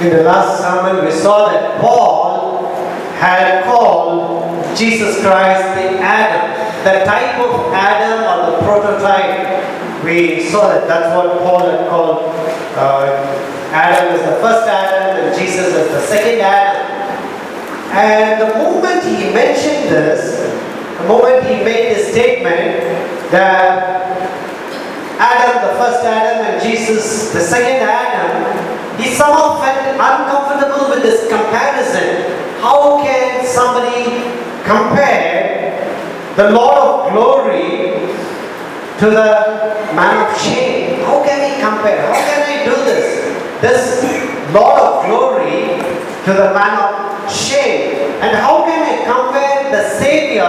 In the last sermon, we saw that Paul had called Jesus Christ the Adam, the type of Adam or the prototype. We saw that that's what Paul had called uh, Adam is the first Adam and Jesus is the second Adam. And the moment he mentioned this, the moment he made this statement that Adam, the first Adam, and Jesus, the second Adam, he somehow felt uncomfortable with this comparison. How can somebody compare the Lord of glory to the man of shame? How can he compare? How can I do this? This Lord of glory to the man of shame. And how can I compare the Savior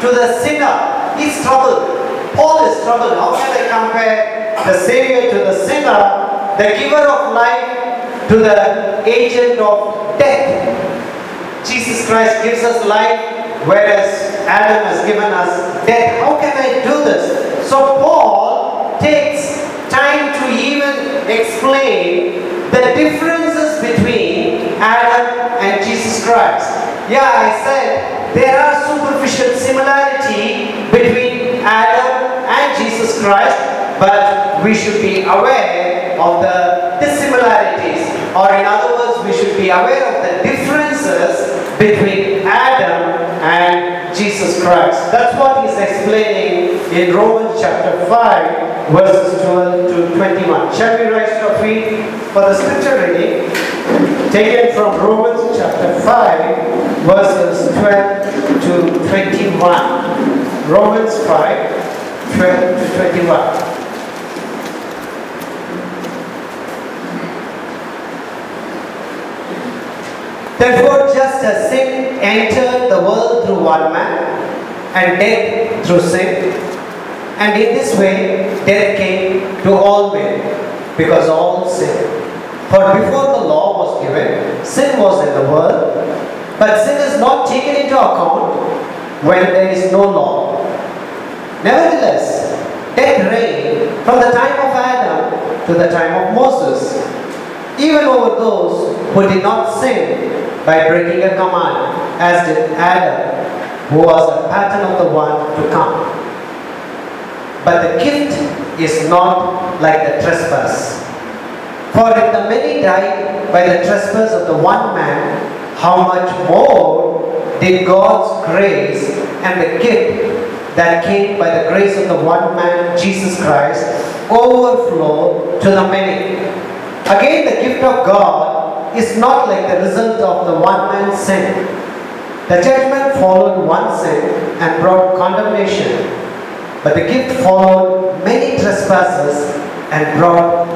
to the sinner? He's troubled. Paul is troubled. How can I compare the Savior to the sinner, the giver of life to the agent of death? Jesus Christ gives us life, whereas Adam has given us death. How can I do this? So Paul takes time to even explain the differences between Adam and Jesus Christ. Yeah, I said there are superficial similarity between Adam and Jesus Christ, but we should be aware of the dissimilarities, or in other words, we should be aware of the differences between Adam and Jesus Christ. That's what he's explaining in Romans chapter 5, verses 12 to 21. Shall we rise to our feet for the scripture reading? Taken from Romans chapter 5, verses 12 to 21. Romans 5, 12 to 21. Therefore, just as sin entered the world through one man, and death through sin, and in this way death came to all men, because all sinned. For before the law was given, sin was in the world, but sin is not taken into account when there is no law. Nevertheless, death reigned from the time of Adam to the time of Moses, even over those who did not sin by breaking a command, as did Adam, who was a pattern of the one to come. But the gift is not like the trespass. For if the many died by the trespass of the one man, how much more did God's grace and the gift that came by the grace of the one man, Jesus Christ, overflow to the many? Again, the gift of God is not like the result of the one man's sin. The judgment followed one sin and brought condemnation, but the gift followed many trespasses and brought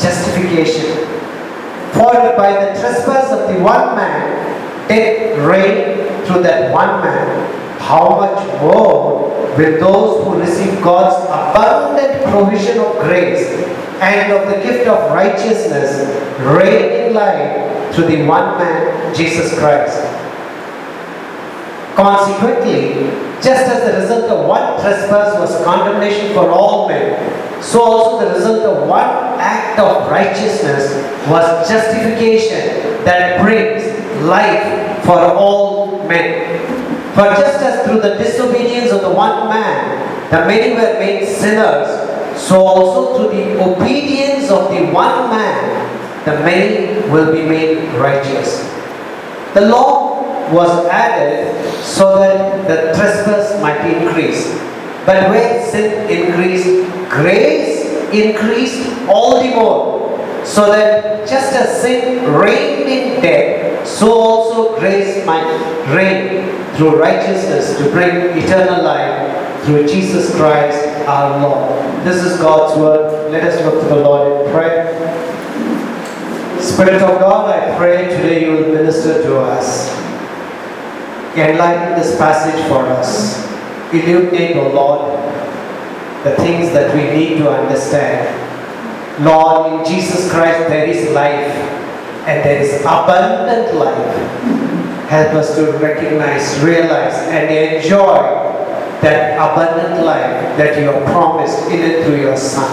justification. For by the trespass of the one man, death reigned through that one man, how much more will those who receive God's abundant provision of grace and of the gift of righteousness reign in life through the one man, Jesus Christ? Consequently, just as the result of one trespass was condemnation for all men, so also the result of one act of righteousness was justification that brings life for all men. For just as through the disobedience of the one man, the many were made sinners, so also through the obedience of the one man, the many will be made righteous. The law was added so that the trespass might increase. But where sin increased, grace increased all the more. So that just as sin reigned in death, so also grace might reign through righteousness to bring eternal life through Jesus Christ our Lord. This is God's word. Let us look to the Lord in prayer. Spirit of God, I pray today you will minister to us. Enlighten this passage for us. Illuminate, O Lord, the things that we need to understand. Lord, in Jesus Christ there is life and there is abundant life. Help us to recognize, realize, and enjoy that abundant life that you have promised in and through your Son.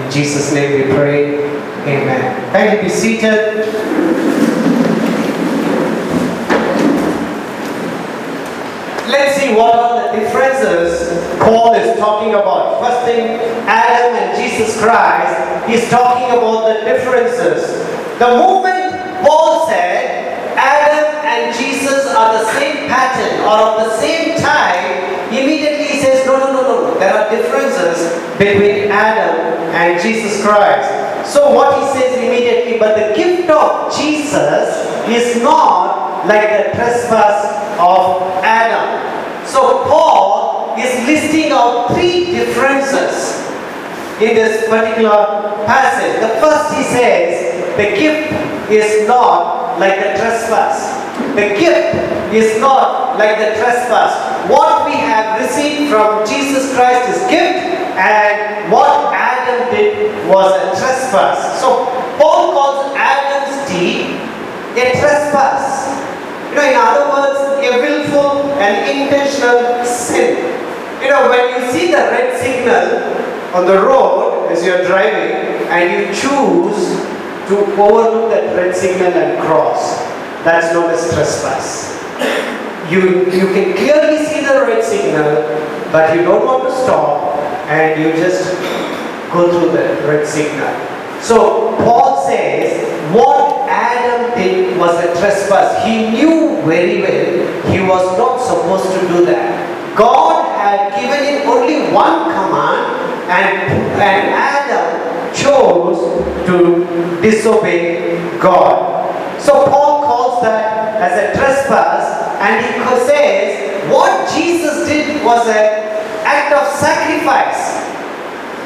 In Jesus' name we pray. Amen. Thank you. be seated. Let's see what are the differences Paul is talking about. First thing, Adam and Jesus Christ, he's talking about the differences. The moment Paul said Adam and Jesus are the same pattern or of the same time, immediately he says, no, no, no, no, there are differences between Adam and Jesus Christ. So what he says immediately, but the gift of Jesus is not like the trespass of Adam. So Paul is listing out three differences in this particular passage. The first he says, the gift is not like the trespass. The gift is not like the trespass. What we have received from Jesus Christ is gift and what Adam did was a trespass. So Paul calls Adam's deed a trespass. You know, in other words, a willful and intentional sin. You know, when you see the red signal on the road as you're driving and you choose to overlook that red signal and cross, that's known as trespass. You, you can clearly see the red signal, but you don't want to stop and you just go through the red signal. So Paul says, what Adam did was a trespass. He knew very well he was not supposed to do that. God had given him only one command, and, and Adam chose to disobey God. So Paul calls that as a trespass, and he says what Jesus did was an act of sacrifice.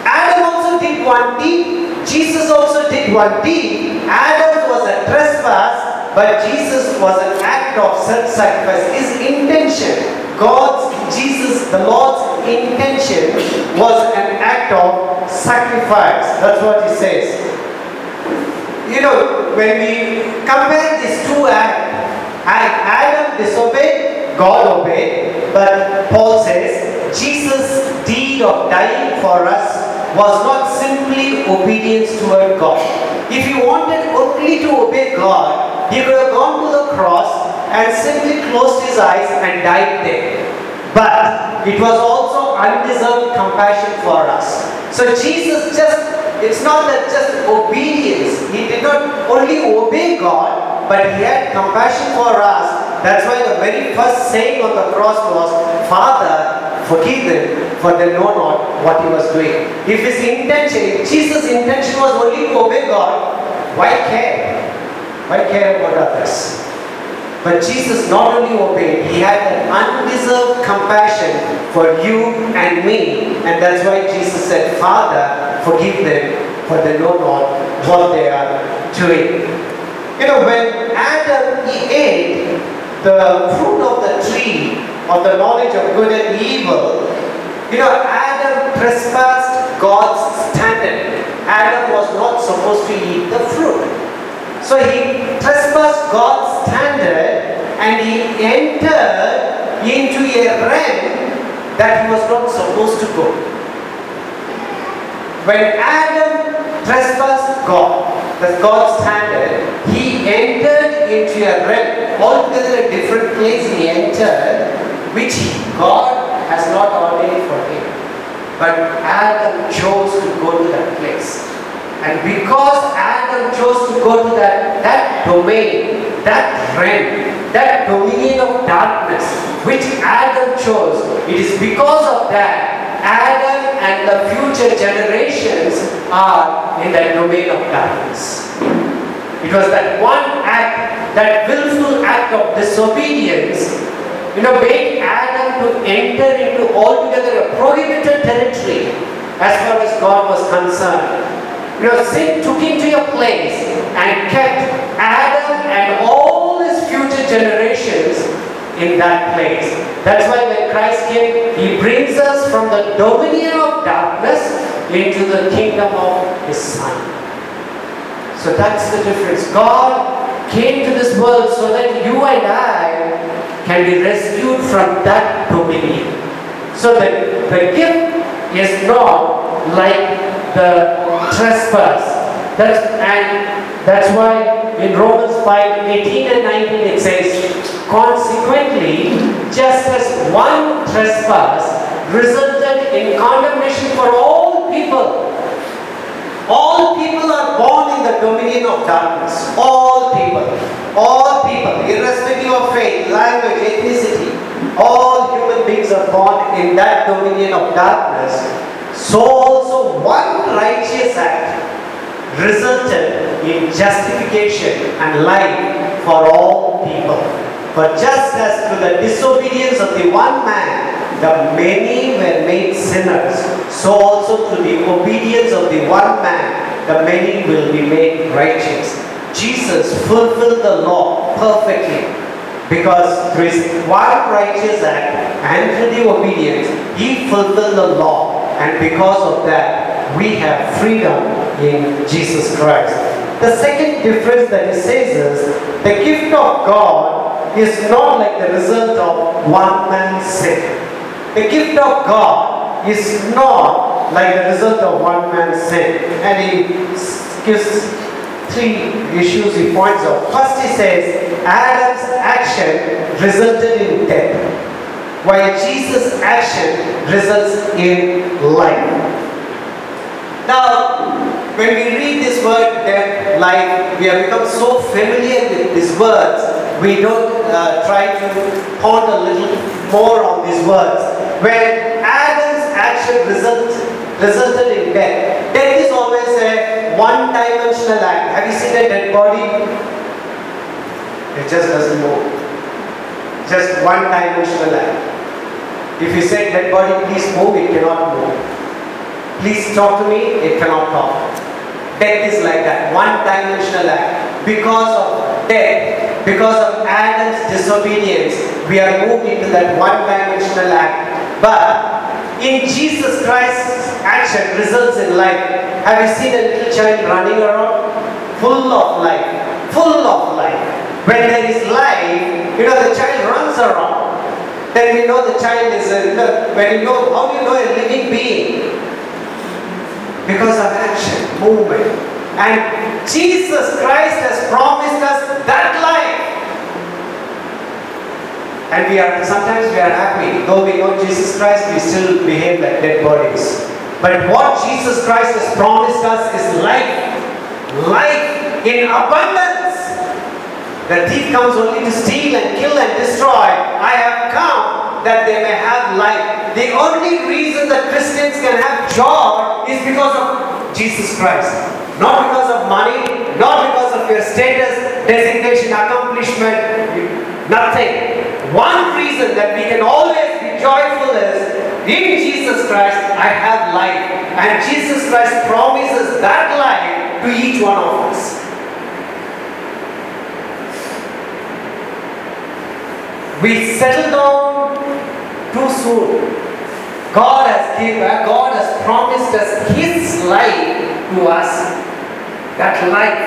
Adam also did one deed, Jesus also did one deed. Adam was a trespass, but Jesus was an act of self-sacrifice. His intention, God's, Jesus, the Lord's intention was an act of sacrifice. That's what he says. You know, when we compare these two acts, Adam disobeyed, God obeyed, but Paul says Jesus' deed of dying for us was not simply obedience toward God. If he wanted only to obey God, he could have gone to the cross and simply closed his eyes and died there. But it was also undeserved compassion for us. So Jesus just, it's not that just obedience. He did not only obey God, but he had compassion for us. That's why the very first saying on the cross was, Father, forgive them, for they know not what he was doing. If his intention, if Jesus' intention was only to obey God, why care? Why care about others? But Jesus not only obeyed, he had an undeserved compassion for you and me. And that's why Jesus said, Father, forgive them, for they know not what they are doing. You know, when Adam ate the fruit of the tree of the knowledge of good and evil, you know, Adam trespassed God's standard. Adam was not supposed to eat the fruit. So he trespassed God's standard and he entered into a realm that he was not supposed to go. When Adam trespassed God, that's God's standard, he entered into a realm, altogether a different place he entered, which God has not ordained for him. But Adam chose to go to that place. And because Adam chose to go to that, that domain, that realm, that dominion of darkness, which Adam chose, it is because of that Adam and the future generations are in that domain of darkness. It was that one act, that willful act of disobedience, you know, made Adam to enter into altogether a prohibited territory as far as God was concerned. You know, sin took him to a place and kept Adam and all his future generations in that place. That's why when Christ came, he brings us from the dominion of darkness into the kingdom of his Son. So that's the difference. God came to this world so that you and I can be rescued from that dominion. So the, the gift is not like the trespass. That's, and that's why in Romans 5 18 and 19 it says, Consequently, just as one trespass resulted in condemnation for all people, All people are born in the dominion of darkness. All people. All people, irrespective of faith, language, ethnicity. All human beings are born in that dominion of darkness. So also one righteous act resulted in justification and life for all people. For just as through the disobedience of the one man the many were made sinners, so also through the obedience of the one man the many will be made righteous. Jesus fulfilled the law perfectly because through his one righteous act and through the obedience he fulfilled the law and because of that we have freedom in Jesus Christ. The second difference that he says is the gift of God is not like the result of one man's sin. The gift of God is not like the result of one man's sin. And he gives three issues he points out. First he says Adam's action resulted in death, while Jesus' action results in life. Now, when we read this word death, life, we have become so familiar with these words, we don't uh, try to ponder a little more on these words. When Adam's action result, resulted in death, death is always a one-dimensional act. Have you seen a dead body? It just doesn't move. Just one-dimensional act. If you say dead body, please move, it cannot move. Please talk to me, it cannot talk. Death is like that, one dimensional act. Because of death, because of Adam's disobedience, we are moved into that one dimensional act. But in Jesus Christ's action results in life. Have you seen a little child running around? Full of life, full of life. When there is life, you know, the child runs around. Then we know the child is a, when you know, how you know a living being? Because of action, movement. And Jesus Christ has promised us that life. And we are sometimes we are happy, though we know Jesus Christ, we still behave like dead bodies. But what Jesus Christ has promised us is life, life in abundance. The thief comes only to steal and kill and destroy. I have come that they may have life. The only reason that Christians can have joy is because of Jesus Christ. Not because of money, not because of your status, designation, accomplishment, nothing. One reason that we can always be joyful is in Jesus Christ I have life. And Jesus Christ promises that life to each one of us. We settle down too soon. God has given, uh, God has promised us His life to us. That life,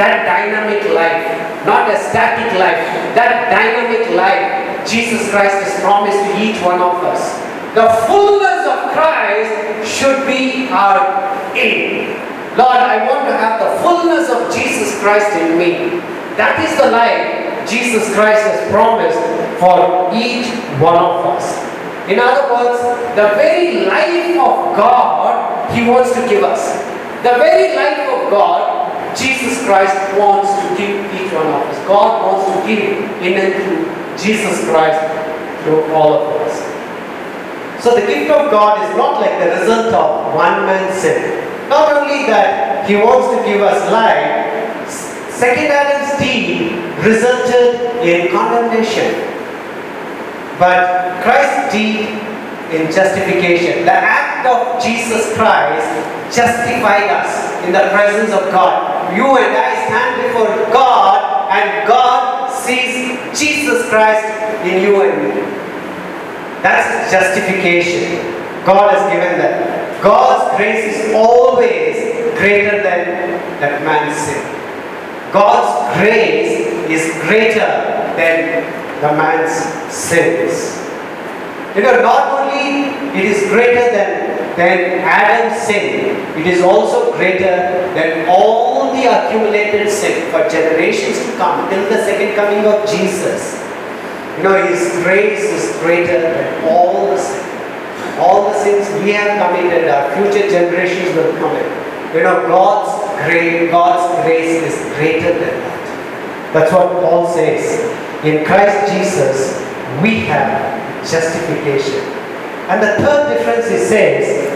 that dynamic life, not a static life, that dynamic life, Jesus Christ has promised to each one of us. The fullness of Christ should be our aim. Lord, I want to have the fullness of Jesus Christ in me. That is the life Jesus Christ has promised for each one of us. In other words, the very life of God He wants to give us. The very life of God Jesus Christ wants to give each one of us. God wants to give in and through Jesus Christ to all of us. So the gift of God is not like the result of one man's sin. Not only that He wants to give us life, second Adam's deed resulted in condemnation. But Christ's deed in justification, the act of Jesus Christ justified us in the presence of God. You and I stand before God, and God sees Jesus Christ in you and me. That's justification. God has given that. God's grace is always greater than that man's sin. God's grace is greater than the man's sins. You know, not only it is greater than than Adam's sin, it is also greater than all the accumulated sin for generations to come till the second coming of Jesus. You know, His grace is greater than all the sin. All the sins we have committed, our future generations will commit. You know, God's grace, God's grace is greater than that. That's what Paul says. In Christ Jesus, we have justification. And the third difference he says,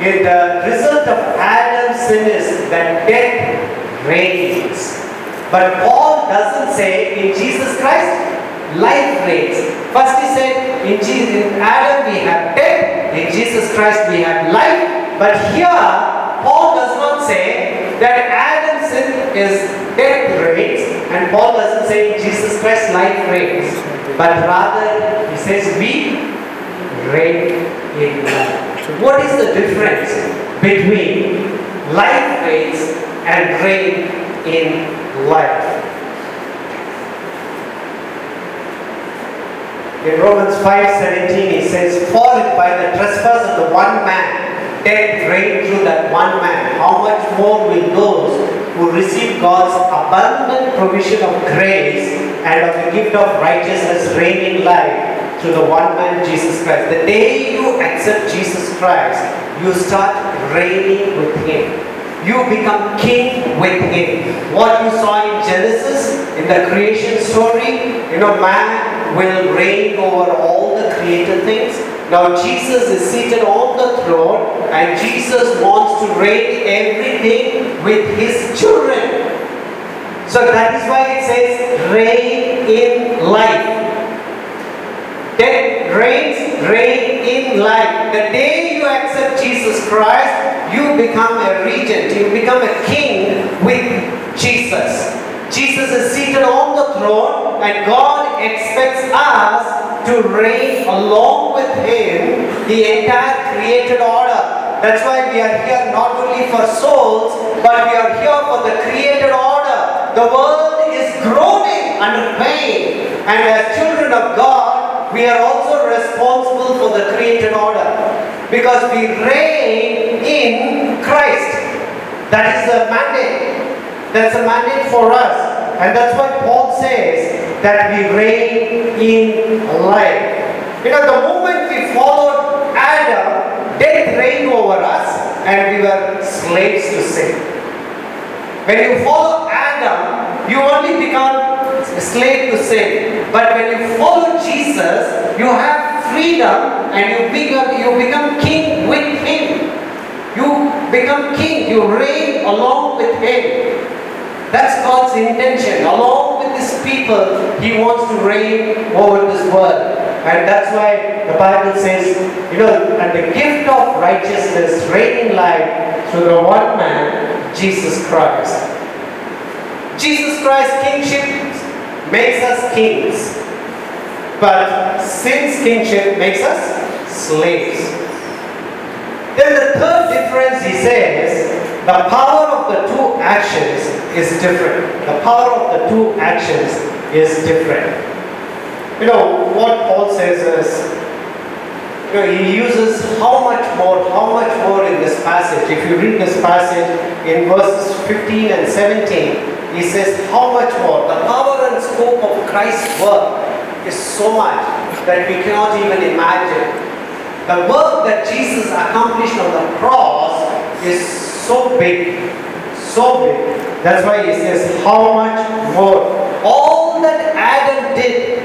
in the result of Adam's sin is that death reigns. But Paul doesn't say in Jesus Christ, life reigns. First he said, in, Jesus, in Adam we have death, in Jesus Christ we have life. But here, Paul does not say that Adam's sin is death reigns, and Paul doesn't say Jesus Christ life reigns. But rather, he says we reign in life. What is the difference between life reigns and reign in life? In Romans 5:17 he says, For by the trespass of the one man death reigned through that one man, how much more will those who receive God's abundant provision of grace and of the gift of righteousness reign in life through the one man Jesus Christ. The day you accept Jesus Christ, you start reigning with Him. You become king with Him. What you saw in Genesis, in the creation story, you know, man will reign over all the created things. Now Jesus is seated on the throne and Jesus wants to reign everything with his children. So that is why it says reign in life. Then reigns, reign in life. The day you accept Jesus Christ, you become a regent, you become a king with Jesus. Jesus is seated on the throne and God expects us to reign along with Him the entire created order. That's why we are here not only for souls, but we are here for the created order. The world is groaning under pain, and as children of God, we are also responsible for the created order because we reign in Christ. That is the mandate. That's a mandate for us. And that's why Paul says that we reign in life. You know, the moment we followed Adam, death reigned over us and we were slaves to sin. When you follow Adam, you only become a slave to sin. But when you follow Jesus, you have freedom and you become, you become king with him. You become king, you reign along with him. That's God's intention. Along with His people, He wants to reign over this world. And that's why the Bible says, you know, and the gift of righteousness reigning life through the one man, Jesus Christ. Jesus Christ's kingship makes us kings. But sin's kingship makes us slaves. Then the third difference he says, the power of the two actions is different. The power of the two actions is different. You know, what Paul says is, you know, he uses how much more, how much more in this passage. If you read this passage in verses 15 and 17, he says, how much more? The power and scope of Christ's work is so much that we cannot even imagine. The work that Jesus accomplished on the cross is so big, so big. That's why he says, how much more? All that Adam did,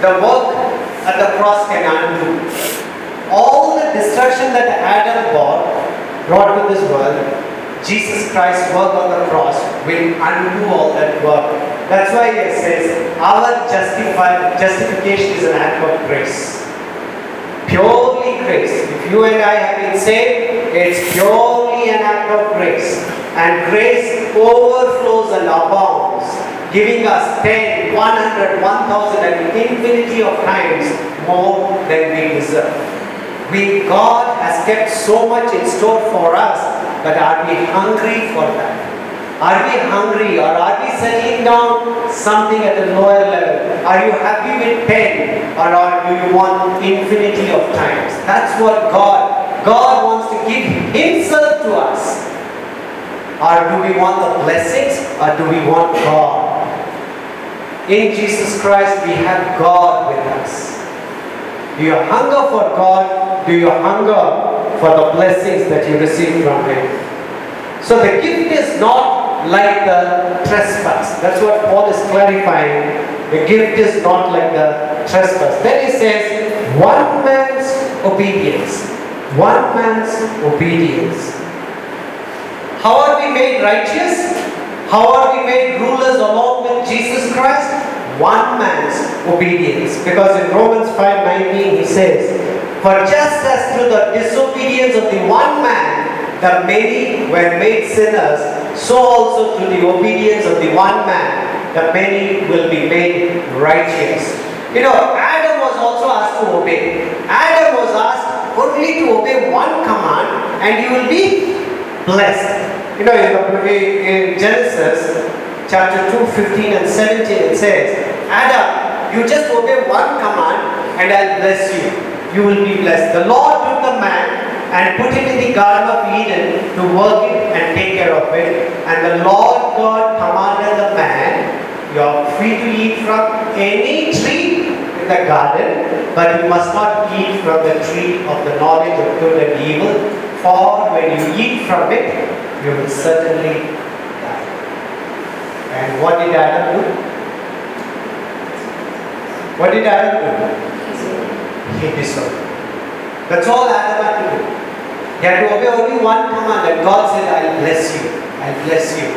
the work at the cross can undo. All the destruction that Adam brought, brought to this world, Jesus Christ's work on the cross will undo all that work. That's why he says, our justified, justification is an act of grace. Purely grace. If you and I have been saved, it's purely an act of grace. And grace overflows and abounds, giving us 10, 100, 1000, and infinity of times more than we deserve. We, God has kept so much in store for us, but are we hungry for that? Are we hungry or are we settling down something at a lower level? Are you happy with 10 or are, do you want infinity of times? That's what God, God wants to give Himself to us? Or do we want the blessings or do we want God? In Jesus Christ, we have God with us. Do you hunger for God? Do you hunger for the blessings that you receive from Him? So the gift is not like the trespass. That's what Paul is clarifying. The gift is not like the trespass. Then he says, one man's obedience. One man's obedience. How are we made righteous? How are we made rulers along with Jesus Christ? One man's obedience. Because in Romans 5:19 he says, For just as through the disobedience of the one man the many were made sinners, so also through the obedience of the one man the many will be made righteous. You know, Adam was also asked to obey. Adam was asked only to obey one command and you will be blessed. You know, in, Genesis chapter 2, 15 and 17, it says, Adam, you just obey one command and I'll bless you. You will be blessed. The Lord took the man and put him in the Garden of Eden to work it and take care of it. And the Lord God commanded the man, You are free to eat from any tree the garden, but you must not eat from the tree of the knowledge of good and evil, for when you eat from it, you will certainly die. And what did Adam do? What did Adam do? He disobeyed. That's all Adam had to do. He had to obey only one command and God said, I'll bless you. I'll bless you.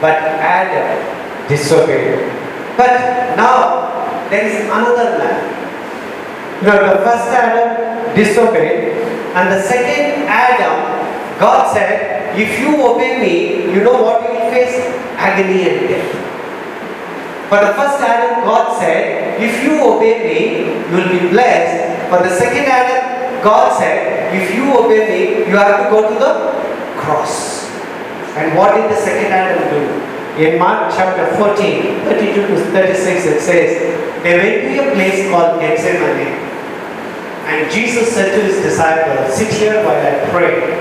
But Adam disobeyed. But now there is another man. You the first Adam disobeyed, and the second Adam, God said, if you obey me, you know what you will face? Agony and death. For the first Adam, God said, if you obey me, you will be blessed. For the second Adam, God said, if you obey me, you have to go to the cross. And what did the second Adam do? In Mark chapter 14, 32 to 36, it says, They went to a place called Gethsemane. And Jesus said to his disciples, Sit here while I pray.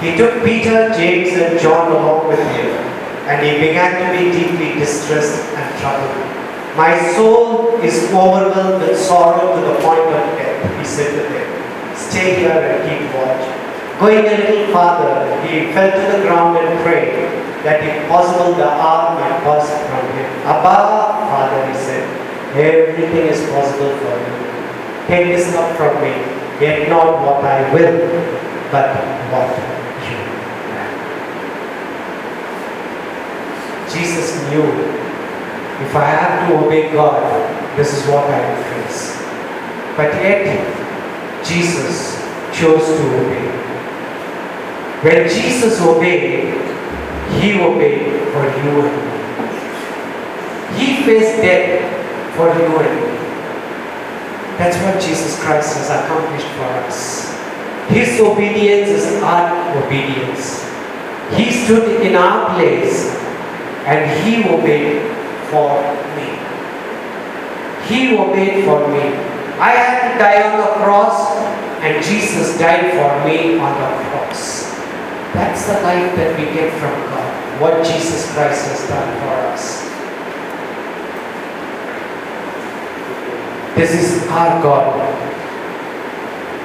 He took Peter, James, and John along with him, and he began to be deeply distressed and troubled. My soul is overwhelmed with sorrow to the point of death, he said to them. Stay here and keep watch. Going a little farther, he fell to the ground and prayed that if possible the hour may pass from him. Abba, Father, he said, everything is possible for you. Take this cup from me, yet not what I will, but what you will. Jesus knew if I have to obey God, this is what I will face. But yet, Jesus chose to obey. When Jesus obeyed, he obeyed for you and me. He faced death for you and me. That's what Jesus Christ has accomplished for us. His obedience is our obedience. He stood in our place and he obeyed for me. He obeyed for me. I had to die on the cross and Jesus died for me on the cross. That's the life that we get from God. What Jesus Christ has done for us. This is our God.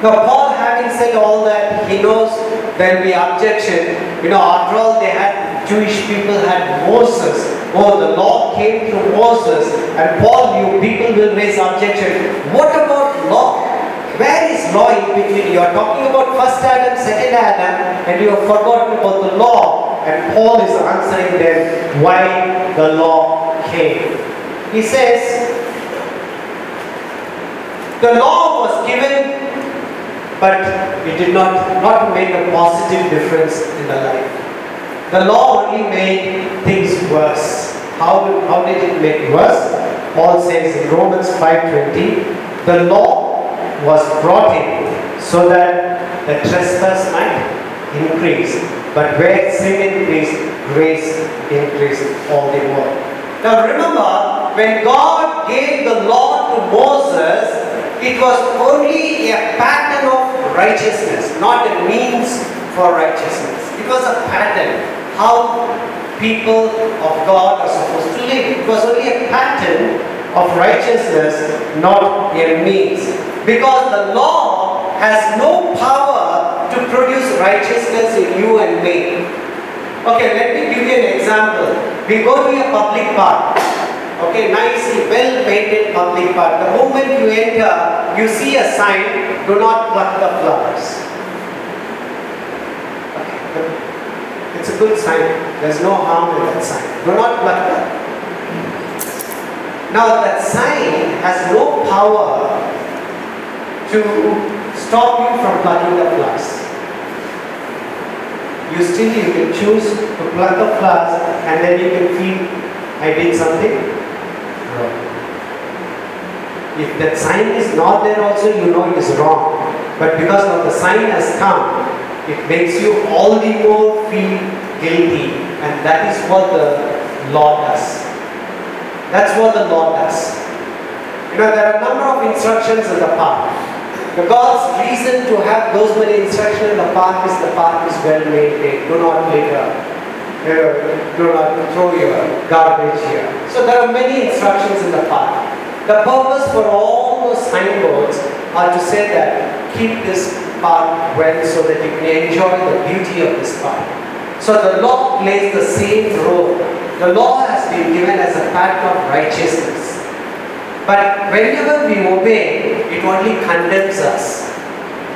Now, Paul, having said all that, he knows there will be objection. You know, after all, they had Jewish people had Moses. Oh, the law came through Moses, and Paul knew people will raise objection. What about law? Where is law in between? You are talking about first Adam, second Adam, and you have forgotten about the law. And Paul is answering them why the law came. He says, the law was given, but it did not, not make a positive difference in the life. The law only made things worse. How, how did it make worse? Paul says in Romans 5.20, the law was brought in so that the trespass might increase. But where sin increased, grace increased all the more. Now remember, when God gave the law to Moses, it was only a pattern of righteousness, not a means for righteousness. It was a pattern how people of God are supposed to live. It was only a pattern of righteousness, not a means. Because the law has no power to produce righteousness in you and me. Okay, let me give you an example. We go to a public park. Okay, nicely, well painted public park. The moment you enter, you see a sign do not pluck the flowers. Okay. It's a good sign. There's no harm in that sign. Do not pluck that. Now that sign has no power to stop you from plugging the flowers. You still you can choose to plug the flowers and then you can feel I did something wrong. If that sign is not there also you know it is wrong. But because of the sign has come, it makes you all the more feel guilty. And that is what the law does. That's what the law does. You know, there are a number of instructions in the park. The God's reason to have those many instructions in the park is the park is well maintained. Do not litter. Do not throw your garbage here. So there are many instructions in the park. The purpose for all those signboards are to say that keep this park well so that you can enjoy the beauty of this park. So the law plays the same role. The law been given as a pact of righteousness. But whenever we obey, it only condemns us.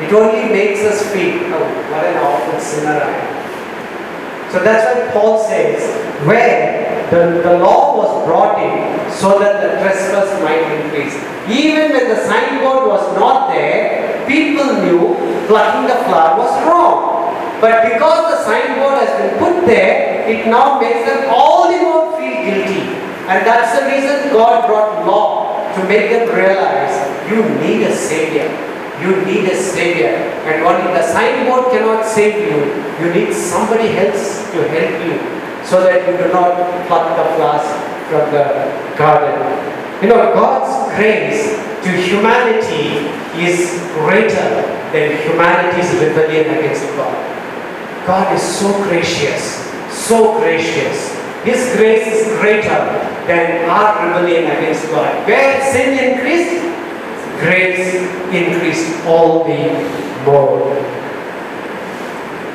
It only makes us feel, oh, what an awful sinner I am. So that's why Paul says, where the, the law was brought in so that the trespass might increase. Even when the signboard was not there, people knew plucking the flower was wrong. But because the signboard has been put there, it now makes them all the more feel guilty. And that's the reason God brought law to make them realize you need a savior. You need a savior. And only the signboard cannot save you. You need somebody else to help you so that you do not pluck the flowers from the garden. You know, God's grace to humanity is greater than humanity's rebellion against God. God is so gracious, so gracious. His grace is greater than our rebellion against God. Where sin increased, grace increased all the more.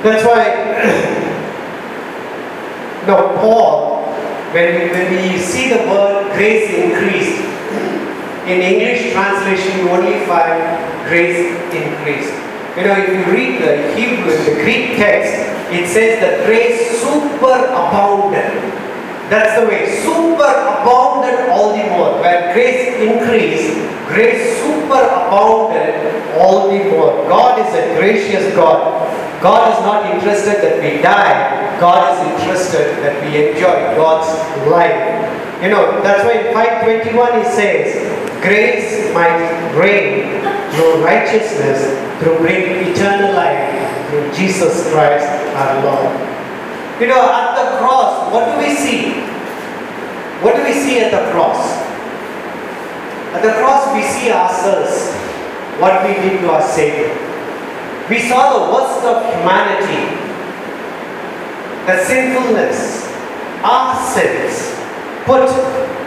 That's why, no, Paul, when when we see the word grace increased, in English translation you only find grace increased. You know, if you read the Hebrew, the Greek text, it says that grace superabounded. That's the way, superabounded all the more. Where grace increased, grace superabounded all the more. God is a gracious God. God is not interested that we die. God is interested that we enjoy God's life. You know, that's why in 521 he says, grace might reign through righteousness, through bring eternal life through Jesus Christ our Lord. You know, at the cross, what do we see? What do we see at the cross? At the cross, we see ourselves, what we did to our Savior. We saw the worst of humanity, the sinfulness, our sins, put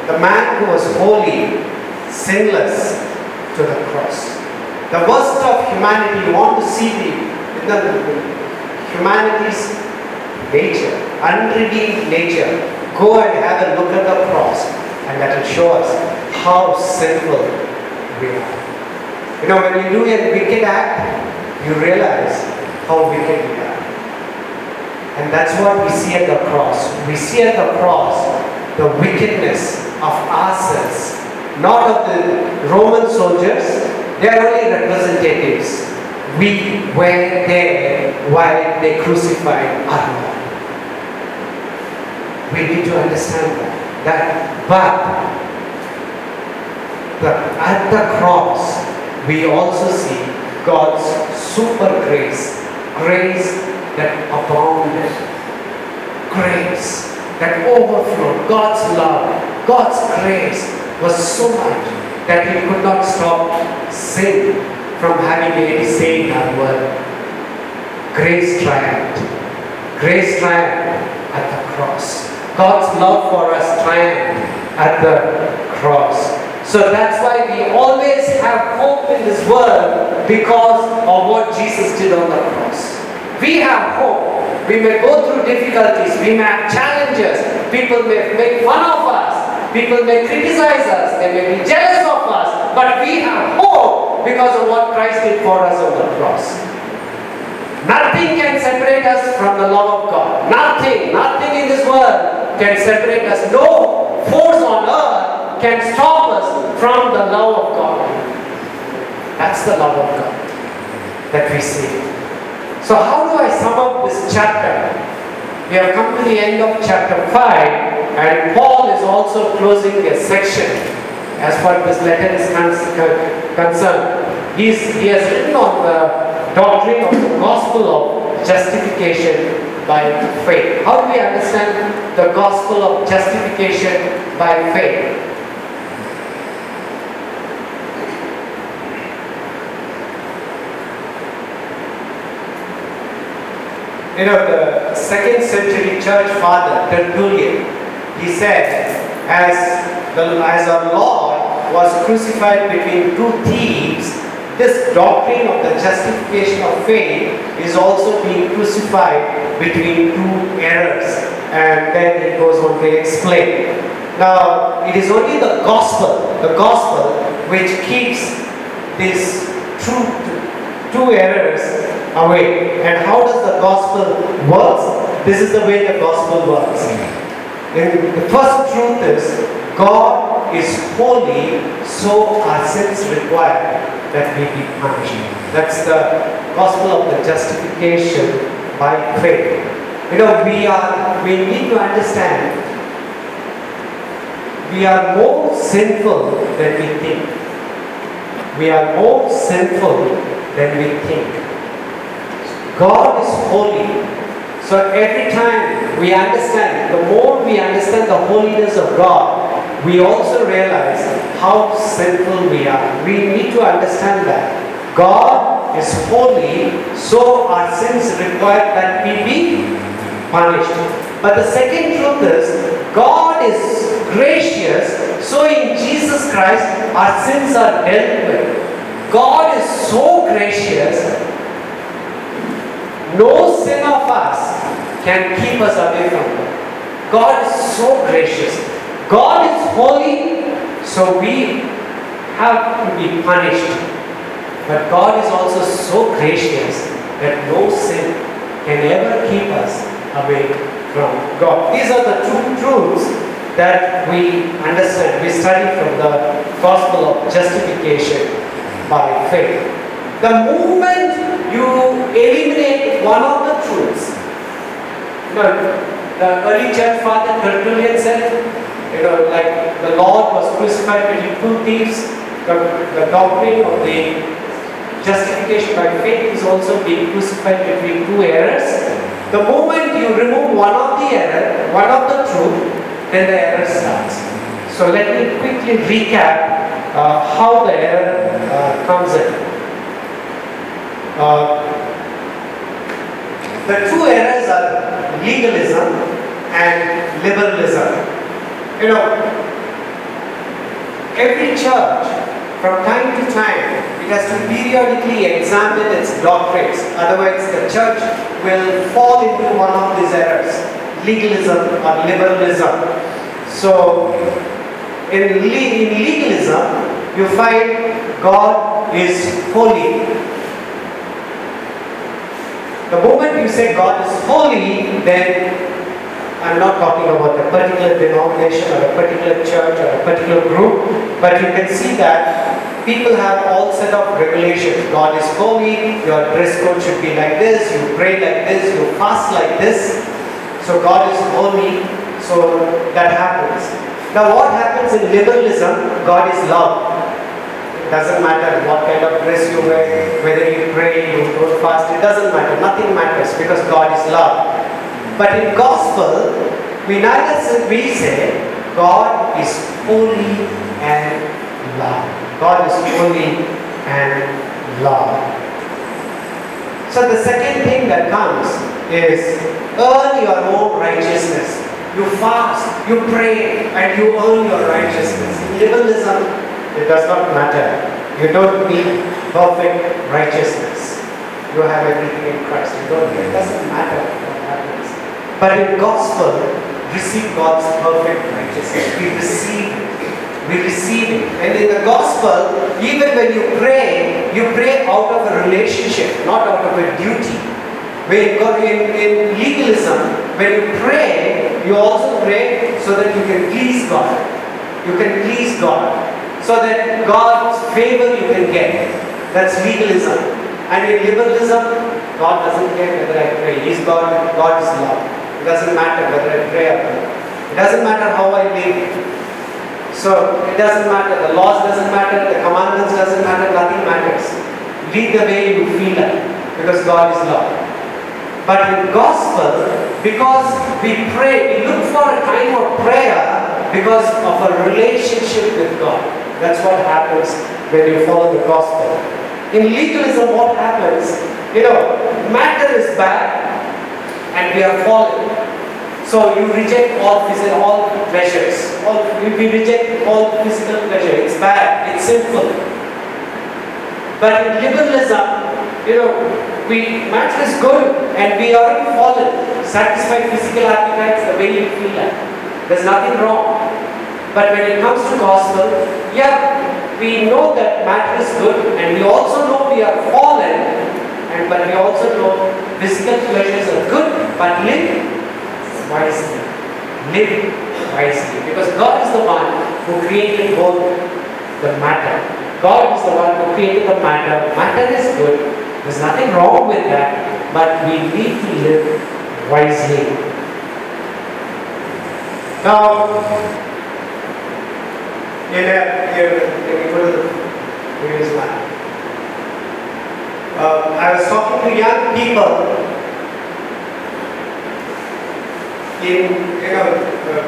the man who was holy, sinless, to the cross. The worst of humanity, you want to see the, the, the humanity's nature, unredeemed nature. Go and have a look at the cross, and that will show us how sinful we are. You know, when you do a wicked act, you realize how wicked we are. And that's what we see at the cross. We see at the cross the wickedness of ourselves, not of the Roman soldiers, they are only representatives. We were there while they crucified our Lord. We need to understand that. that but, but at the cross, we also see God's super grace, grace that abounded, grace that overflowed, God's love, God's grace was so much that he could not stop sin from having any say in our world. Grace triumphed. Grace triumphed at the cross. God's love for us triumphed at the cross. So that's why we always have hope in this world because of what Jesus did on the cross. We have hope. We may go through difficulties, we may have challenges, people may make fun of us, people may criticize us, they may be jealous of us, but we have hope because of what Christ did for us on the cross. Nothing can separate us from the love of God. Nothing, nothing in this world can separate us. No force on earth can stop us from the love of God. That's the love of God that we see. So, how do I sum up this chapter? We have come to the end of chapter 5, and Paul is also closing a section as far as this letter is concerned. He has written on the doctrine of the gospel of justification by faith. How do we understand the gospel of justification by faith? You know, the second century church father, Tertullian, he said, as, the, as our Lord was crucified between two thieves, this doctrine of the justification of faith is also being crucified between two errors. And then he goes on to explain. Now, it is only the gospel, the gospel, which keeps this two, two errors away. And how does the gospel work? This is the way the gospel works. And the first truth is God is holy, so our sins require that we be punished. That's the gospel of the justification by faith. You know, we are we need to understand we are more sinful than we think. We are more sinful than we think. God is holy. So every time we understand, the more we understand the holiness of God, we also realize how sinful we are. We need to understand that. God is holy, so our sins require that we be punished. But the second truth is, God is gracious, so in Jesus Christ, our sins are dealt with. God is so gracious no sin of us can keep us away from God. God is so gracious. God is holy, so we have to be punished. But God is also so gracious that no sin can ever keep us away from God. These are the two truths that we understand. We study from the gospel of justification by faith. The moment you eliminate one of the truths. Know, the early church father Tertullian said, you know, like the Lord was crucified between two thieves. The, the doctrine of the justification by faith is also being crucified between two errors. The moment you remove one of the error, one of the truth, then the error starts. So let me quickly recap uh, how the error uh, comes in. Uh, the two areas are legalism and liberalism. You know, every church from time to time it has to periodically examine its doctrines. Otherwise the church will fall into one of these errors legalism or liberalism. So in, le- in legalism you find god is holy the moment you say God is holy, then I'm not talking about a particular denomination or a particular church or a particular group, but you can see that people have all set of regulations. God is holy, your dress code should be like this, you pray like this, you fast like this. So God is holy, so that happens. Now what happens in liberalism? God is love. Doesn't matter what kind of dress you wear, whether you pray, you don't fast, it doesn't matter. Nothing matters because God is love. But in gospel, we neither say, we say God is holy and love. God is holy and love. So the second thing that comes is earn your own righteousness. You fast, you pray, and you earn your righteousness. In liberalism, it does not matter. You don't need perfect righteousness. You have everything in Christ. You don't. It doesn't matter what happens. But in gospel, receive God's perfect righteousness. We receive it. We receive it. And in the gospel, even when you pray, you pray out of a relationship, not out of a duty. When in, in legalism, when you pray, you also pray so that you can please God. You can please God. So that God's favor you can get. That's legalism. And in liberalism, God doesn't care whether I pray. He's God, God is love. It doesn't matter whether I pray or not. It doesn't matter how I live. So it doesn't matter. The laws doesn't matter. The commandments doesn't matter. Nothing matters. Lead the way you feel like, because God is love. But in gospel, because we pray, we look for a time of prayer because of a relationship with God. That's what happens when you follow the gospel. In legalism, what happens? You know, matter is bad and we are fallen. So you reject all physical, all pleasures. All, we reject all physical pleasure. It's bad. It's sinful. But in liberalism, you know, we matter is good and we are fallen. Satisfy physical appetites the way you feel. There's nothing wrong. But when it comes to gospel, yeah, we know that matter is good and we also know we are fallen and but we also know physical pleasures are good but live wisely. Live wisely. Because God is the one who created both the matter. God is the one who created the matter. Matter is good. There's nothing wrong with that. But we need to live wisely. Now, in go to the previous slide. Uh, I was talking to young people in, you know, uh,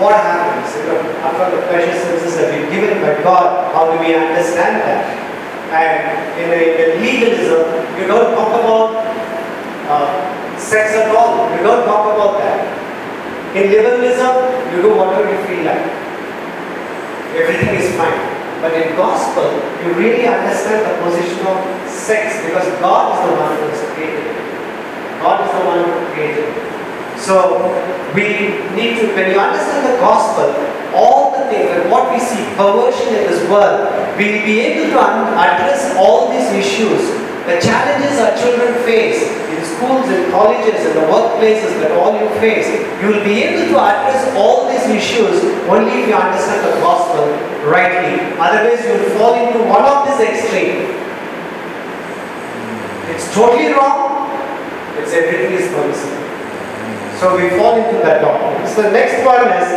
what happens, you know, after the precious senses have been given by God, how do we understand that? And in, a, in legalism, you don't talk about uh, sex at all, you don't talk about that. In liberalism, you do whatever you feel like. Everything is fine. But in gospel, you really understand the position of sex because God is the one who has created it. God is the one who created it. So we need to, when you understand the gospel, all the things and what we see perversion in this world, we will be able to address all these issues, the challenges our children face schools, and colleges, and the workplaces that all you face. You will be able to address all these issues only if you understand the gospel rightly. Otherwise, you will fall into one of these extremes. It's totally wrong. It's everything is permissible. So we fall into that doctrine. So the next one is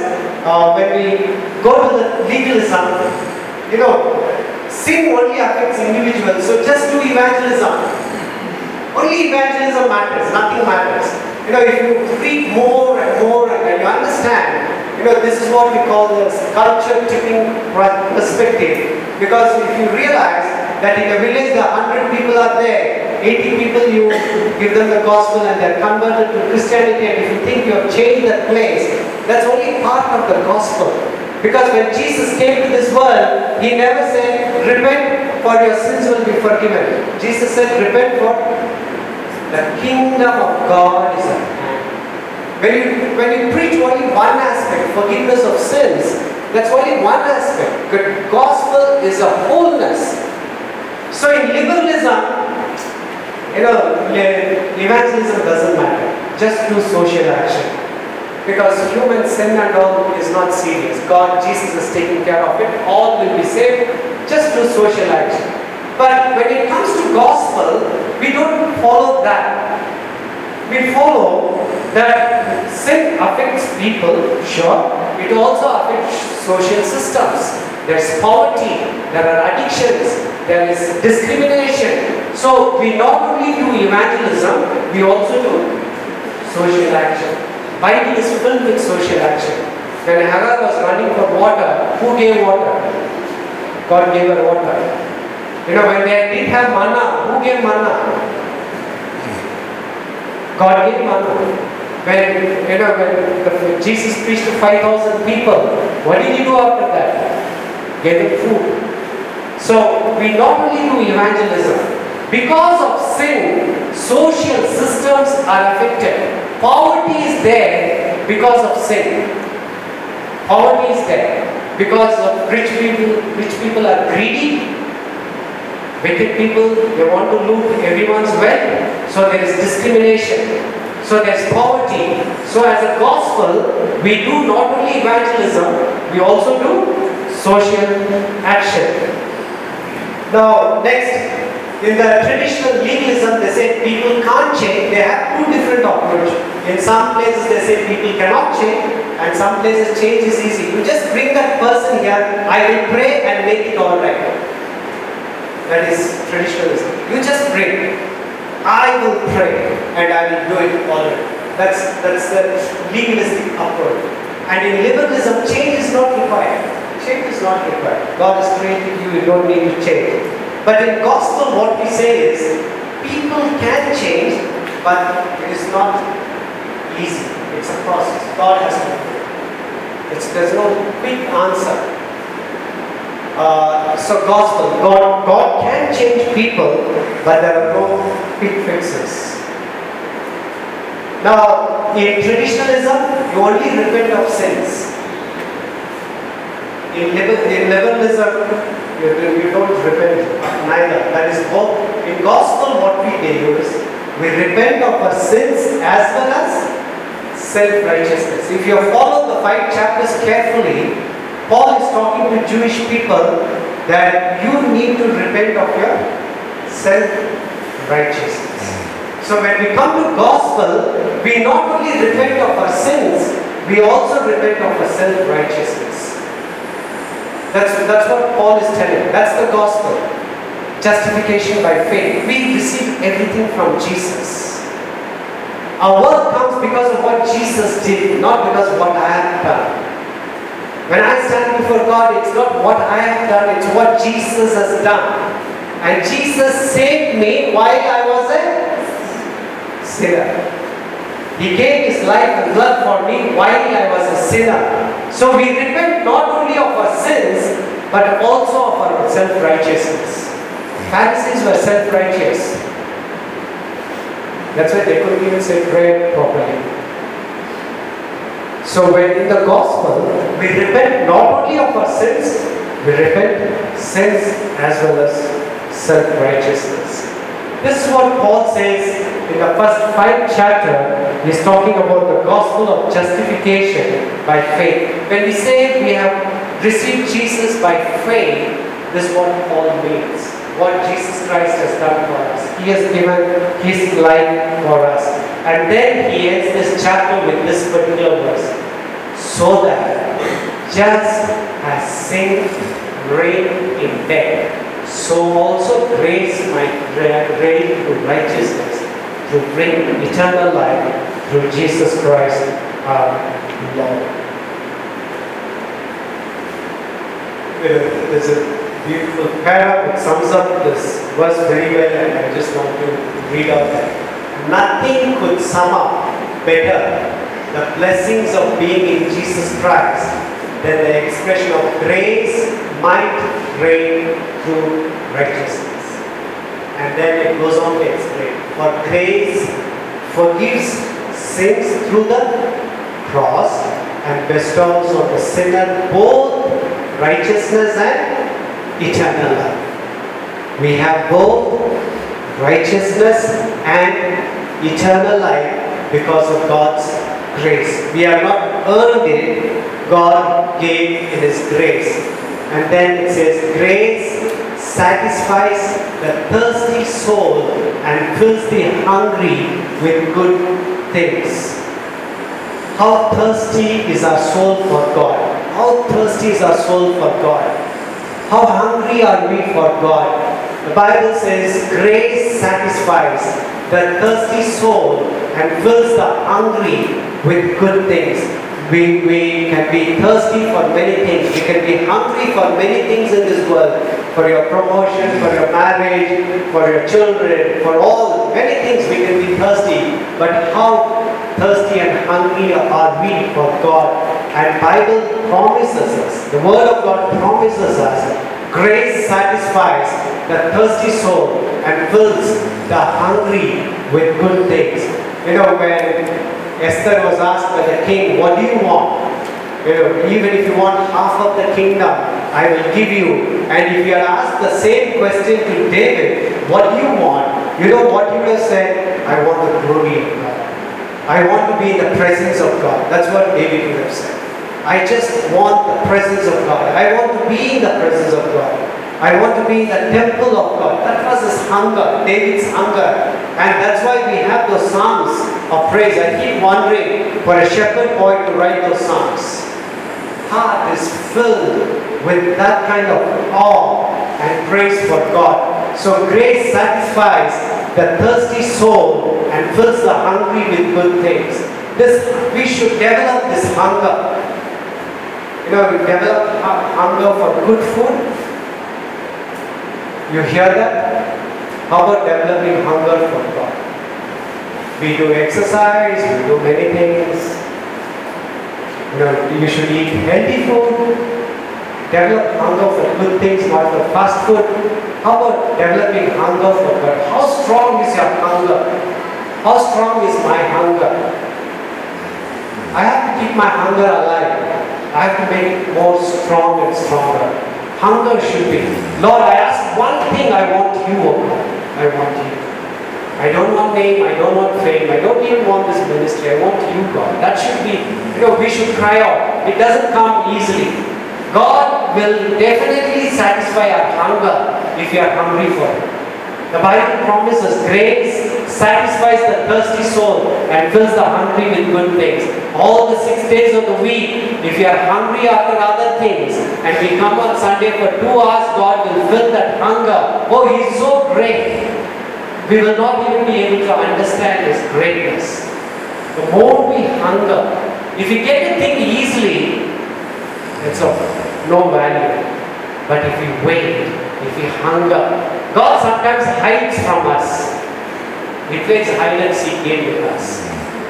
uh, when we go to the legalism, you know, sin only affects individuals. So just do evangelism. Only evangelism matters, nothing matters. You know, if you read more and more and you understand, you know, this is what we call the culture tipping perspective. Because if you realize that in a village the 100 people are there, 80 people you give them the gospel and they're converted to Christianity and if you think you have changed that place, that's only part of the gospel. Because when Jesus came to this world, he never said, repent for your sins will be forgiven. Jesus said, repent for the kingdom of God is at. When you, when you preach only one aspect, forgiveness of sins, that's only one aspect. The gospel is a wholeness. So in liberalism, you know, evangelism doesn't matter. Just do social action. Because human sin and all is not serious. God, Jesus is taking care of it. All will be saved. Just do social action. But when it comes to gospel, we don't follow that. We follow that sin affects people, sure. It also affects social systems. There's poverty, there are addictions, there is discrimination. So we not only do evangelism, we also do social action. Bible is filled with social action. When Hagar was running for water, who gave water? God gave her water. You know, when they didn't have manna, who gave manna? God gave manna. When you know when Jesus preached to five thousand people, what did he do after that? Them food. So we not only do evangelism, because of sin, social systems are affected. Poverty is there because of sin. Poverty is there because of rich people. Rich people are greedy. Wicked people, they want to loot everyone's wealth. So there is discrimination. So there's poverty. So as a gospel, we do not only evangelism, we also do social action. Now, next, in the traditional legalism, they say people can't change. They have two different approach. In some places, they say people cannot change, and some places change is easy. You just bring that person here, I will pray and make it all right. That is traditionalism. You just pray. I will pray and I will do it all. That's, that's the legalistic approach. And in liberalism, change is not required. Change is not required. God has created you, you don't need to change. But in gospel, what we say is people can change, but it is not easy. It's a process. God has to do it. There's no quick answer. Uh, so gospel, God, God can change people, but there are no quick fixes. Now, in traditionalism, you only repent of sins. In, in liberalism, you don't repent neither. That is both. In gospel, what we do is we repent of our sins as well as self-righteousness. If you follow the five chapters carefully, Paul is talking to Jewish people that you need to repent of your self-righteousness. So when we come to gospel, we not only repent of our sins, we also repent of our self-righteousness. That's, that's what Paul is telling. That's the gospel. Justification by faith. We receive everything from Jesus. Our worth comes because of what Jesus did, not because of what I have done. When I stand before God, it's not what I have done, it's what Jesus has done. And Jesus saved me while I was a sinner. He gave his life and blood for me while I was a sinner. So we repent not only of our sins, but also of our self-righteousness. Pharisees were self-righteous. That's why they couldn't even say prayer properly. So when in the gospel, we repent not only of our sins, we repent sins as well as self-righteousness. This is what Paul says in the first five chapter. He's talking about the gospel of justification by faith. When we say we have received Jesus by faith, this is what Paul means. What Jesus Christ has done for us. He has given his life for us. And then he ends this chapter with this particular verse. So that just as sin reigned in death, so also grace might reign through righteousness to bring eternal life through Jesus Christ our Lord. There's a beautiful paragraph that sums up this verse very well, and I just want to read out that. Nothing could sum up better the blessings of being in Jesus Christ than the expression of grace might reign through righteousness. And then it goes on to explain. For grace forgives sins through the cross and bestows on the sinner both righteousness and eternal life. We have both righteousness and eternal life because of God's grace. We are not earned it, God gave in His grace. And then it says, Grace satisfies the thirsty soul and fills the hungry with good things. How thirsty is our soul for God? How thirsty is our soul for God? How hungry are we for God? The Bible says grace satisfies the thirsty soul and fills the hungry with good things. We, we can be thirsty for many things. We can be hungry for many things in this world. for your promotion, for your marriage, for your children, for all many things we can be thirsty. But how thirsty and hungry are we for God? And Bible promises us, the Word of God promises us, grace satisfies the thirsty soul and fills the hungry with good things. You know, when Esther was asked by the king, What do you want? You know, even if you want half of the kingdom, I will give you. And if you had asked the same question to David, What do you want? You know what he would have said? I want the glory of God. I want to be in the presence of God. That's what David would have said. I just want the presence of God. I want to be in the presence of God. I want to be in the temple of God. That was his hunger, David's hunger. And that's why we have those songs of praise. I keep wondering for a shepherd boy to write those songs. Heart is filled with that kind of awe and praise for God. So grace satisfies the thirsty soul and fills the hungry with good things. This we should develop this hunger. You know, we develop hunger for good food. You hear that? How about developing hunger for God? We do exercise, we do many things. You know, you should eat healthy food. Develop hunger for good things, not for fast food. How about developing hunger for God? How strong is your hunger? How strong is my hunger? I have to keep my hunger alive. I have to make it more strong and stronger. Hunger should be, Lord, I ask one thing I want you, O God. I want you. I don't want name, I don't want fame, I don't even want this ministry, I want you, God. That should be, you know, we should cry out. It doesn't come easily. God will definitely satisfy our hunger if we are hungry for it. The Bible promises grace satisfies the thirsty soul and fills the hungry with good things. All the six days of the week, if you are hungry after other things and we come on Sunday for two hours, God will fill that hunger. Oh, He's so great. We will not even be able to understand His greatness. The more we hunger, if we get a thing easily, it's of no value. But if we wait, if we hunger, God sometimes hides from us. He plays hide and seek game with us.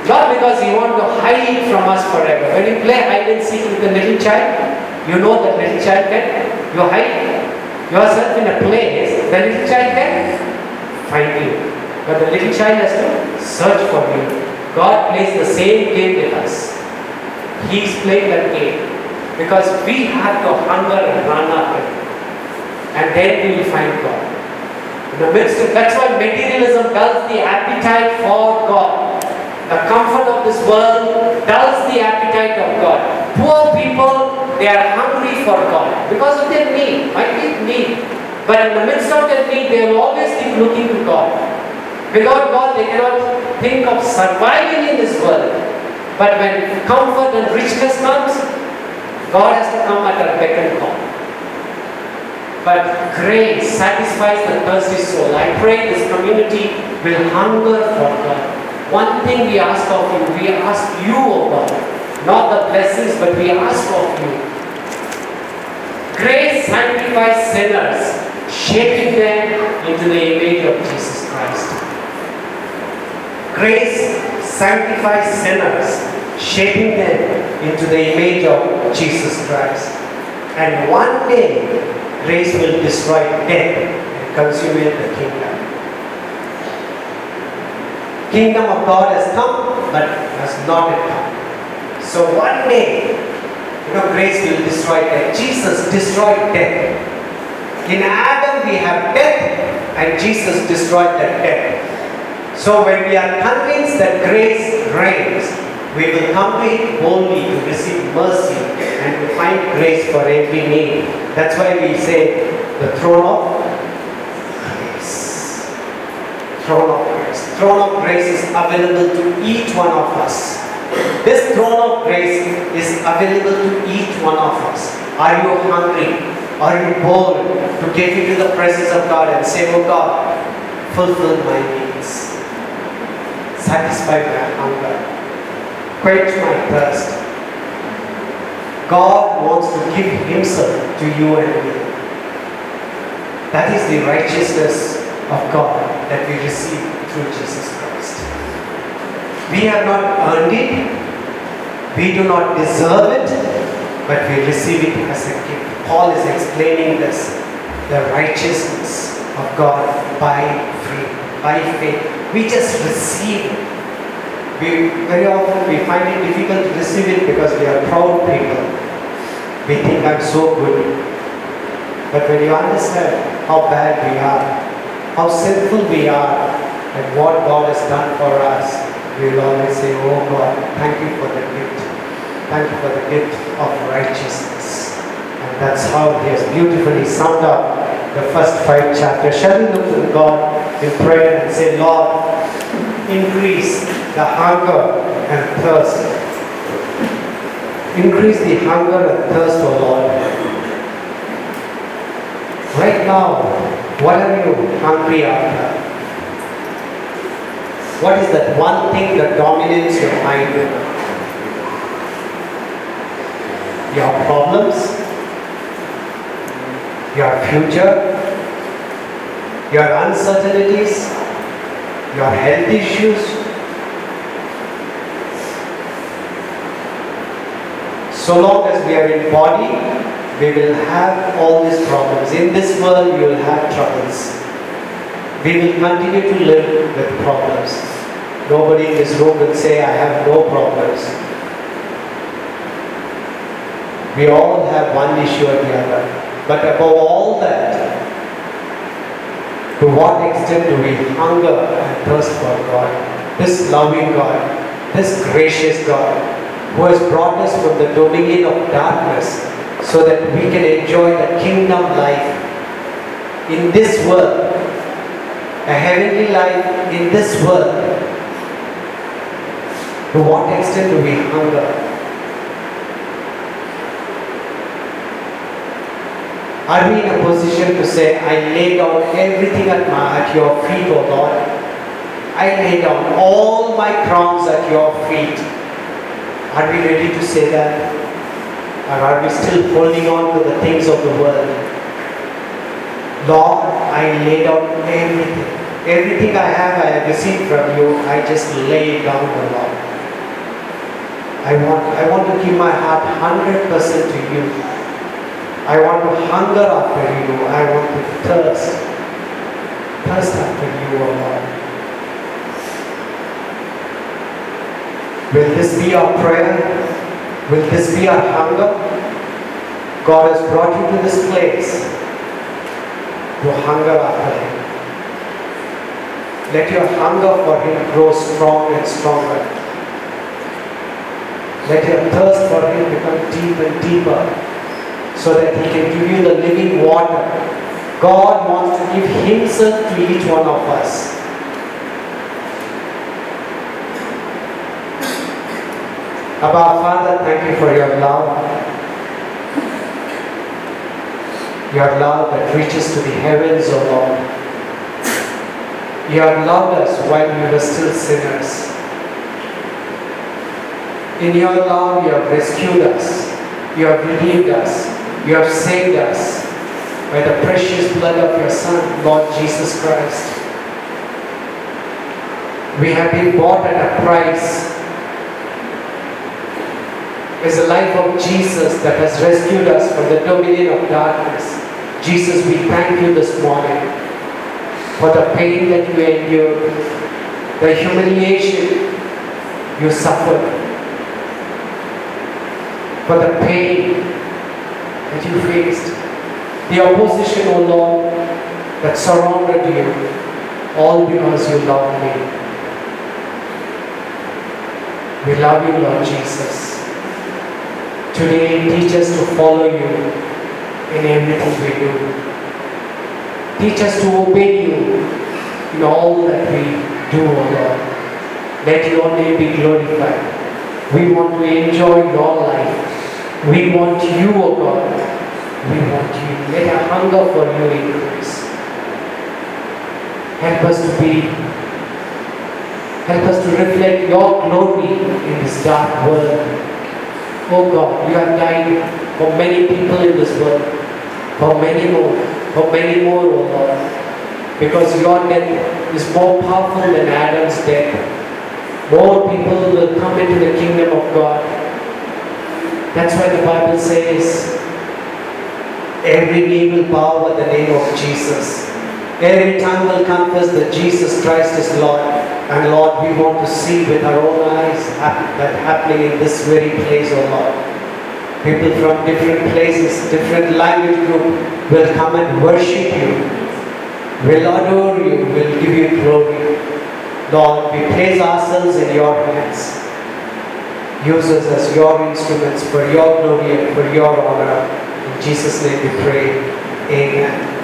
Not because He wants to hide from us forever. When you play hide and seek with a little child, you know that little child can, you hide yourself in a place, the little child can find you. But the little child has to search for you. God plays the same game with us. He's playing that game because we have to hunger and run after Him. And then we will find God. In the midst of that's why materialism dulls the appetite for God. The comfort of this world dulls the appetite of God. Poor people, they are hungry for God because of their need, might be need. But in the midst of their need, they will always keep looking to God. Without God, they cannot think of surviving in this world. But when comfort and richness comes, God has to come at a beck and call. But grace satisfies the thirsty soul. I pray this community will hunger for God. One thing we ask of you, we ask you, O God, not the blessings, but we ask of you. Grace sanctifies sinners, shaping them into the image of Jesus Christ. Grace sanctifies sinners, shaping them into the image of Jesus Christ. And one day, grace will destroy death and consummate the kingdom. Kingdom of God has come, but has not yet come. So one day, you know, grace will destroy death. Jesus destroyed death. In Adam we have death, and Jesus destroyed that death. So when we are convinced that grace reigns, we will come to it boldly to receive mercy and to find grace for every need. That's why we say the throne of grace. Throne of grace. Throne of grace is available to each one of us. This throne of grace is available to each one of us. Are you hungry? Are you bold to get into the presence of God and say, Oh God, fulfill my needs, satisfy my hunger, quench my thirst. God wants to give Himself to you and me. That is the righteousness of God that we receive through Jesus Christ. We have not earned it, we do not deserve it, but we receive it as a gift. Paul is explaining this the righteousness of God by faith. By faith. We just receive. We very often we find it difficult to receive it because we are proud people. We think I'm so good. But when you understand how bad we are, how sinful we are, and what God has done for us, we will always say, Oh God, thank you for the gift. Thank you for the gift of righteousness. And that's how he has beautifully summed up the first five chapters. Shall we look to God in prayer and say, Lord, increase the hunger and thirst. Increase the hunger and thirst, O Lord. Right now, what are you hungry after? What is that one thing that dominates your mind? Your problems, your future, your uncertainties, your health issues. So long as we are in body, we will have all these problems. In this world, we will have troubles. We will continue to live with problems. Nobody in this room will say, I have no problems. We all have one issue or the other. But above all that, to what extent do we hunger and thirst for God? This loving God, this gracious God, who has brought us from the dominion of darkness so that we can enjoy the kingdom life in this world, a heavenly life in this world. To what extent do we hunger? Are we in a position to say, I lay down everything at, my, at your feet, O Lord? I lay down all my crowns at your feet. Are we ready to say that? Or are we still holding on to the things of the world? Lord, I lay down everything. Everything I have, I have received from you. I just lay it down, O Lord. I want, I want to give my heart 100% to you. I want to hunger after you. I want to thirst. Thirst after you, O Lord. Will this be our prayer? Will this be our hunger? God has brought you to this place to hunger after Him. Let your hunger for Him grow strong and stronger. Let your thirst for Him become deep and deeper so that He can give you the living water. God wants to give Himself to each one of us. Abba Father, thank you for your love. Your love that reaches to the heavens, O Lord. You have loved us while we were still sinners. In your love, you have rescued us. You have redeemed us. You have saved us by the precious blood of your Son, Lord Jesus Christ. We have been bought at a price. It's the life of Jesus that has rescued us from the dominion of darkness. Jesus, we thank you this morning for the pain that you endured, the humiliation you suffered, for the pain that you faced, the opposition, O Lord, that surrounded you, all because you loved me. We love you, Lord Jesus. Today, teach us to follow you in everything we do. Teach us to obey you in all that we do, O Lord. Let your name be glorified. We want to enjoy your life. We want you, O God. We want you. Let our hunger for you increase. Help us to be, help us to reflect your glory in this dark world. Oh God, you have died for many people in this world, for many more. for many more, O Lord. Because your death is more powerful than Adam's death. More people will come into the kingdom of God. That's why the Bible says, Every knee will bow at the name of Jesus. Every tongue will confess that Jesus Christ is Lord. And Lord, we want to see with our own eyes that happening in this very place, oh Lord. People from different places, different language group will come and worship you, will adore you, will give you glory. Lord, we place ourselves in your hands. Use us as your instruments for your glory and for your honor. In Jesus' name we pray. Amen.